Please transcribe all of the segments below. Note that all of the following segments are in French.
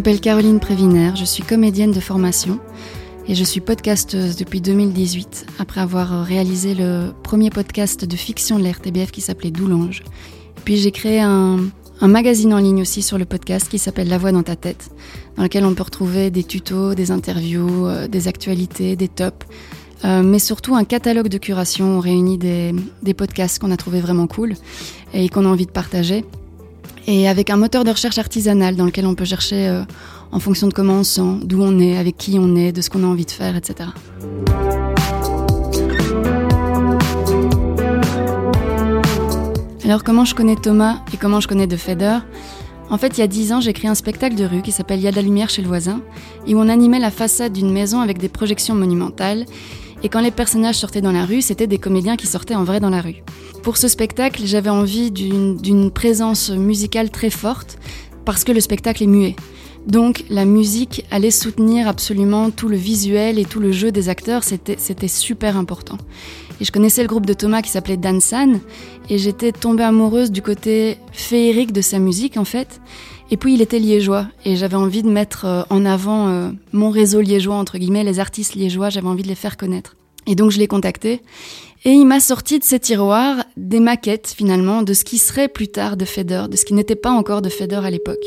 m'appelle Caroline Prévinaire, je suis comédienne de formation et je suis podcasteuse depuis 2018 après avoir réalisé le premier podcast de fiction de la RTBF qui s'appelait Doulange. Puis j'ai créé un, un magazine en ligne aussi sur le podcast qui s'appelle La voix dans ta tête, dans lequel on peut retrouver des tutos, des interviews, euh, des actualités, des tops, euh, mais surtout un catalogue de curation. On réunit des, des podcasts qu'on a trouvé vraiment cool et qu'on a envie de partager. Et avec un moteur de recherche artisanal dans lequel on peut chercher euh, en fonction de comment on sent, d'où on est, avec qui on est, de ce qu'on a envie de faire, etc. Alors comment je connais Thomas et comment je connais De Feder En fait, il y a dix ans, j'ai créé un spectacle de rue qui s'appelle Il y a de la lumière chez le voisin, et où on animait la façade d'une maison avec des projections monumentales. Et quand les personnages sortaient dans la rue, c'était des comédiens qui sortaient en vrai dans la rue. Pour ce spectacle, j'avais envie d'une présence musicale très forte, parce que le spectacle est muet. Donc la musique allait soutenir absolument tout le visuel et tout le jeu des acteurs, c'était super important. Et je connaissais le groupe de Thomas qui s'appelait Dansan, et j'étais tombée amoureuse du côté féerique de sa musique en fait. Et puis il était liégeois, et j'avais envie de mettre euh, en avant euh, mon réseau liégeois, entre guillemets, les artistes liégeois, j'avais envie de les faire connaître. Et donc je l'ai contacté, et il m'a sorti de ses tiroirs des maquettes finalement de ce qui serait plus tard de Feder, de ce qui n'était pas encore de Feder à l'époque.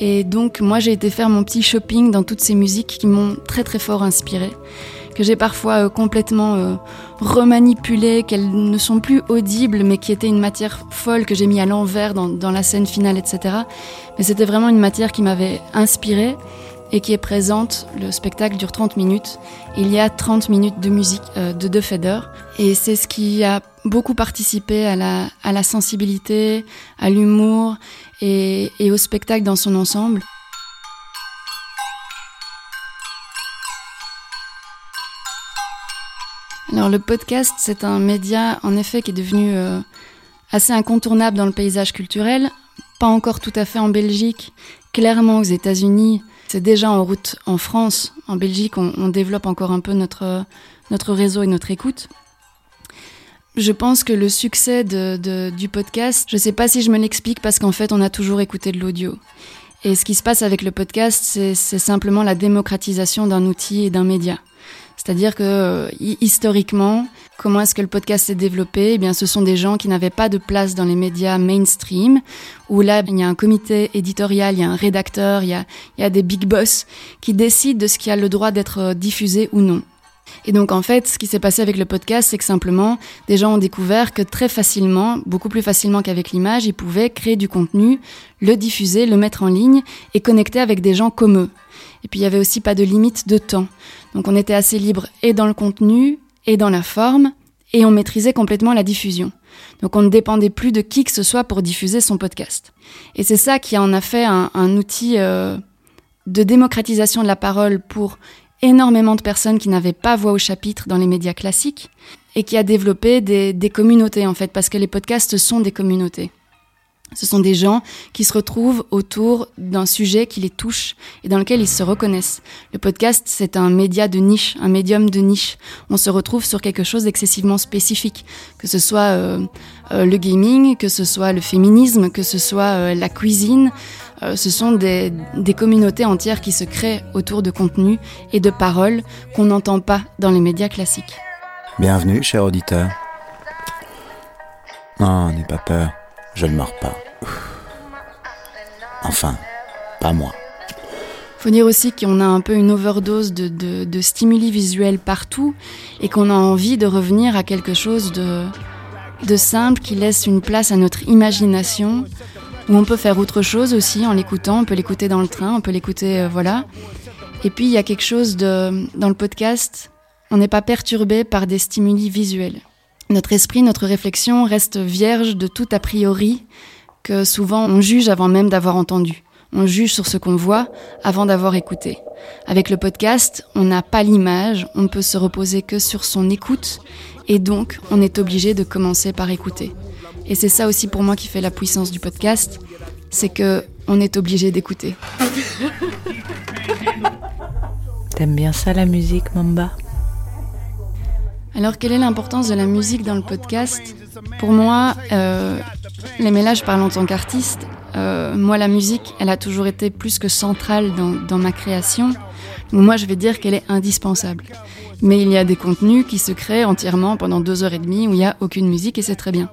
Et donc moi j'ai été faire mon petit shopping dans toutes ces musiques qui m'ont très très fort inspiré, que j'ai parfois euh, complètement euh, remanipulées, qu'elles ne sont plus audibles mais qui étaient une matière folle que j'ai mis à l'envers dans, la scène finale, etc. Mais c'était vraiment une matière qui m'avait inspirée et qui est présente. Le spectacle dure 30 minutes. Il y a 30 minutes de musique euh, de deux Feder. Et c'est ce qui a beaucoup participé à la, sensibilité, à l'humour et au spectacle dans son ensemble. Alors le podcast, c'est un média en effet qui est devenu euh, assez incontournable dans le paysage culturel, pas encore tout à fait en Belgique, clairement aux États-Unis, c'est déjà en route en France, en Belgique, on, on, développe encore un peu notre, notre réseau et notre écoute. Je pense que le succès du podcast, je ne sais pas si je me l'explique parce qu'en fait, on a toujours écouté de l'audio. Et ce qui se passe avec le podcast, c'est simplement la démocratisation d'un outil et d'un média. C'est-à-dire que historiquement, comment est-ce que le podcast s'est développé? Eh bien, ce sont des gens qui n'avaient pas de place dans les médias mainstream, où là, il y a un comité éditorial, il y a un rédacteur, il y a, il y a des big boss qui décident de ce qui a le droit d'être euh, diffusé ou non. Et donc en fait, ce qui s'est passé avec le podcast, c'est que simplement, des gens ont découvert que très facilement, beaucoup plus facilement qu'avec l'image, ils pouvaient créer du contenu, le diffuser, le mettre en ligne et connecter avec des gens comme eux. Et puis il y avait aussi pas de limite de temps. Donc on était assez libre et dans le contenu et dans la forme et on maîtrisait complètement la diffusion. Donc on ne dépendait plus de qui que ce soit pour diffuser son podcast. Et c'est ça qui en a fait un, un outil euh, de démocratisation de la parole pour énormément de personnes qui n'avaient pas voix au chapitre dans les médias classiques et qui a développé des communautés en fait, parce que les podcasts sont des communautés. Ce sont des gens qui se retrouvent autour d'un sujet qui les touche et dans lequel ils se reconnaissent. Le podcast, c'est un média de niche, un médium de niche. On se retrouve sur quelque chose d'excessivement spécifique, que ce soit euh, euh, le gaming, que ce soit le féminisme, que ce soit euh, la cuisine. Ce sont des, communautés entières qui se créent autour de contenus et de paroles qu'on n'entend pas dans les médias classiques. Bienvenue, cher auditeur. Non, n'aie pas peur. Je ne mords pas. Enfin, pas moi. Faut dire aussi qu'on a un peu une overdose de, stimuli visuels partout et qu'on a envie de revenir à quelque chose de, simple qui laisse une place à notre imagination, où on peut faire autre chose aussi en l'écoutant. On peut l'écouter dans le train, on peut l'écouter, euh, voilà. Et puis il y a quelque chose dans le podcast, on n'est pas perturbé par des stimuli visuels notre esprit, notre réflexion reste vierge de tout a priori que souvent on juge avant même d'avoir entendu. On juge sur ce qu'on voit avant d'avoir écouté. Avec le podcast, on n'a pas l'image, on ne peut se reposer que sur son écoute et donc on est obligé de commencer par écouter. Et c'est ça aussi pour moi qui fait la puissance du podcast, c'est que on est obligé d'écouter. T'aimes bien ça la musique, Mamba? Alors quelle est l'importance de la musique dans le podcast Pour moi, euh, les mélages parlent en tant qu'artiste. Euh, moi, la musique, elle a toujours été plus que centrale dans, ma création. Moi, je vais dire qu'elle est indispensable. Mais il y a des contenus qui se créent entièrement pendant deux heures et demie où il n'y a aucune musique et c'est très bien.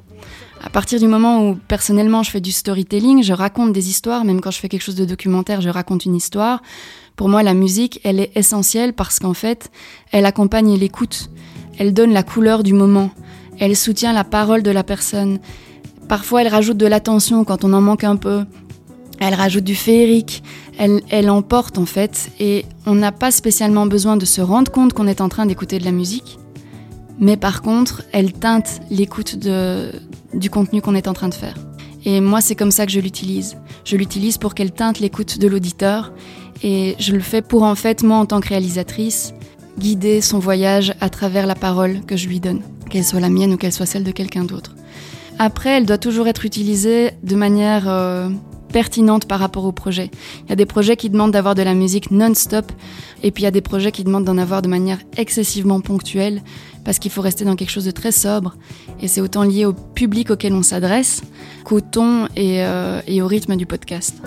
À partir du moment où personnellement je fais du storytelling, je raconte des histoires, même quand je fais quelque chose de documentaire, je raconte une histoire. Pour moi, la musique, elle est essentielle parce qu'en fait, elle accompagne l'écoute, elle donne la couleur du moment, elle soutient la parole de la personne. Parfois, elle rajoute de l'attention quand on en manque un peu. Elle rajoute du féerique, elle, elle emporte en fait, et on n'a pas spécialement besoin de se rendre compte qu'on est en train d'écouter de la musique. Mais par contre, elle teinte l'écoute du contenu qu'on est en train de faire. Et moi, c'est comme ça que je l'utilise. Je l'utilise pour qu'elle teinte l'écoute de l'auditeur. Et je le fais pour, en fait, moi, en tant que réalisatrice, guider son voyage à travers la parole que je lui donne, qu'elle soit la mienne ou qu'elle soit celle de quelqu'un d'autre. Après, elle doit toujours être utilisée de manière euh, pertinente par rapport au projet. Il y a des projets qui demandent d'avoir de la musique non-stop, et puis il y a des projets qui demandent d'en avoir de manière excessivement ponctuelle, parce qu'il faut rester dans quelque chose de très sobre. Et c'est autant lié au public auquel on s'adresse qu'au ton et, euh, et au rythme du podcast.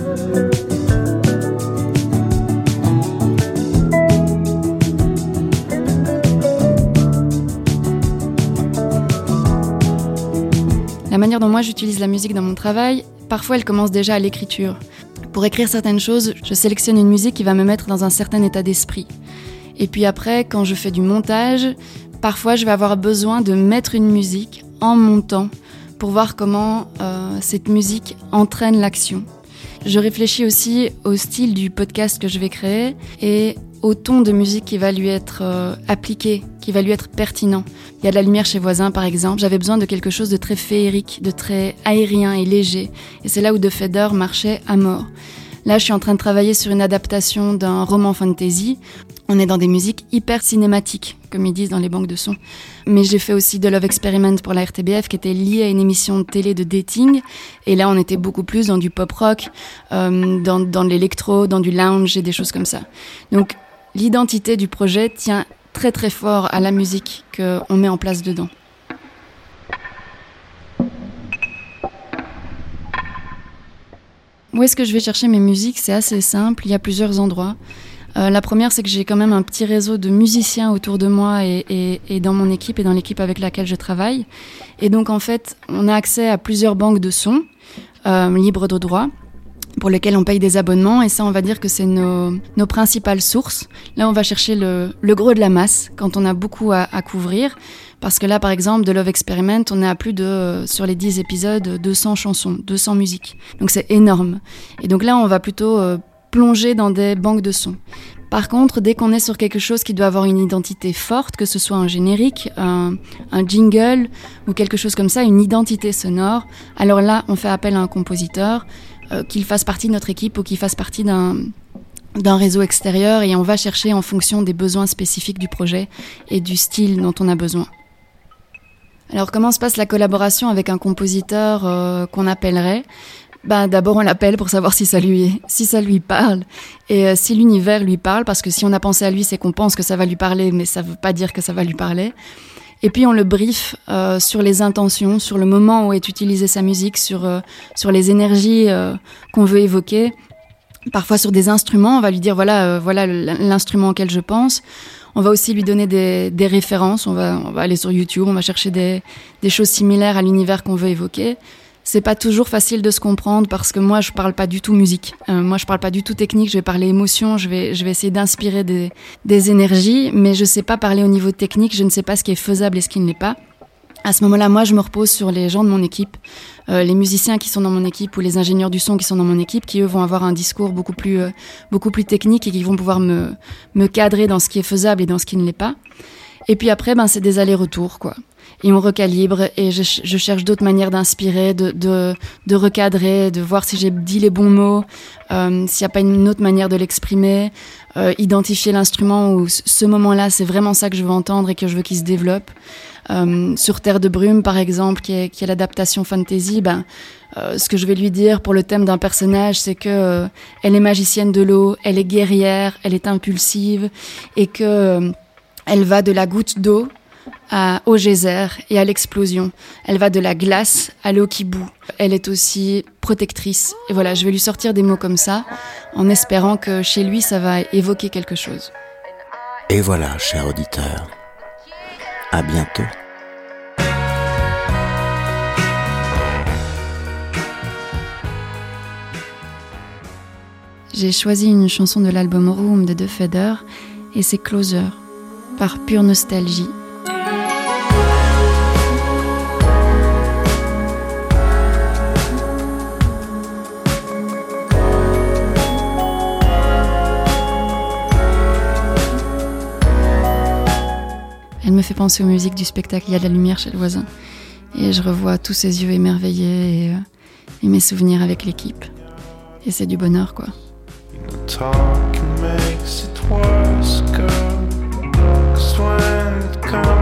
La manière dont moi j'utilise la musique dans mon travail, parfois elle commence déjà à l'écriture. Pour écrire certaines choses, je sélectionne une musique qui va me mettre dans un certain état d'esprit. Et puis après, quand je fais du montage, Parfois, je vais avoir besoin de mettre une musique en montant pour voir comment euh, cette musique entraîne l'action. Je réfléchis aussi au style du podcast que je vais créer et au ton de musique qui va lui être euh, appliqué, qui va lui être pertinent. Il y a de la lumière chez voisin par exemple, j'avais besoin de quelque chose de très féerique, de très aérien et léger. Et c'est là où The Feather marchait à mort. Là, je suis en train de travailler sur une adaptation d'un roman fantasy. On est dans des musiques hyper cinématiques, comme ils disent dans les banques de sons. Mais j'ai fait aussi de Love Experiment pour la RTBF, qui était liée à une émission de télé de dating. Et là, on était beaucoup plus dans du pop rock, euh, dans, dans l'électro, dans du lounge et des choses comme ça. Donc, l'identité du projet tient très très fort à la musique qu'on met en place dedans. Où est-ce que je vais chercher mes musiques? C'est assez simple, il y a plusieurs endroits. Euh, la première, c'est que j'ai quand même un petit réseau de musiciens autour de moi et, dans mon équipe et dans l'équipe avec laquelle je travaille. Et donc, en fait, on a accès à plusieurs banques de sons euh, libres de droit pour lesquelles on paye des abonnements. Et ça, on va dire que c'est nos, principales sources. Là, on va chercher le, gros de la masse quand on a beaucoup à, couvrir. Parce que là, par exemple, de Love Experiment, on est à plus de, sur les 10 épisodes, 200 chansons, 200 musiques. Donc c'est énorme. Et donc là, on va plutôt euh, plonger dans des banques de sons. Par contre, dès qu'on est sur quelque chose qui doit avoir une identité forte, que ce soit un générique, un, jingle ou quelque chose comme ça, une identité sonore, alors là, on fait appel à un compositeur, euh, qu'il fasse partie de notre équipe ou qu'il fasse partie d'un d'un réseau extérieur et on va chercher en fonction des besoins spécifiques du projet et du style dont on a besoin. Alors comment se passe la collaboration avec un compositeur euh, qu'on appellerait? Ben, D'abord on l'appelle pour savoir si ça lui, si ça lui parle et euh, si l'univers lui parle, parce que si on a pensé à lui c'est qu'on pense que ça va lui parler, mais ça ne veut pas dire que ça va lui parler. Et puis on le brief euh, sur les intentions, sur le moment où est utilisée sa musique, sur, sur les énergies qu'on veut évoquer. Parfois sur des instruments, on va lui dire voilà, voilà l'instrument auquel je pense. On va aussi lui donner des, références. On va, on va, aller sur YouTube, on va chercher des, choses similaires à l'univers qu'on veut évoquer. C'est pas toujours facile de se comprendre parce que moi je parle pas du tout musique. Euh, moi je parle pas du tout technique. Je vais parler émotion. Je vais, je vais essayer d'inspirer des, énergies, mais je sais pas parler au niveau technique. Je ne sais pas ce qui est faisable et ce qui ne l'est pas. À ce moment-là, moi, je me repose sur les gens de mon équipe, euh, les musiciens qui sont dans mon équipe ou les ingénieurs du son qui sont dans mon équipe, qui eux vont avoir un discours beaucoup plus, euh, beaucoup plus technique et qui vont pouvoir me, me cadrer dans ce qui est faisable et dans ce qui ne l'est pas. Et puis après, ben, c'est des allers-retours, quoi. Et on recalibre et je, cherche d'autres manières d'inspirer, de, de, de, recadrer, de voir si j'ai dit les bons mots, euh, s'il n'y a pas une autre manière de l'exprimer. euh, identifier l'instrument ou ce moment-là, c'est vraiment ça que je veux entendre et que je veux qu'il se développe. Euh, sur Terre de brume, par exemple, qui est, qui est l'adaptation fantasy, ben, ce que je vais lui dire pour le thème d'un personnage, c'est que elle est magicienne de l'eau, elle est guerrière, elle est impulsive, et que elle va de la goutte d'eau à, au geyser et à l'explosion. Elle va de la glace à l'eau qui bout. Elle est aussi protectrice. Et voilà, je vais lui sortir des mots comme ça, en espérant que chez lui, ça va évoquer quelque chose. Et voilà, cher auditeur. À bientôt. J'ai choisi une chanson de l'album Room de The Feder et c'est Closer, par pure nostalgie. Elle me fait penser aux musiques du spectacle Il y a de la lumière chez le voisin. Et je revois tous ses yeux émerveillés et, euh, mes souvenirs avec l'équipe. Et c'est du bonheur, quoi. when it comes.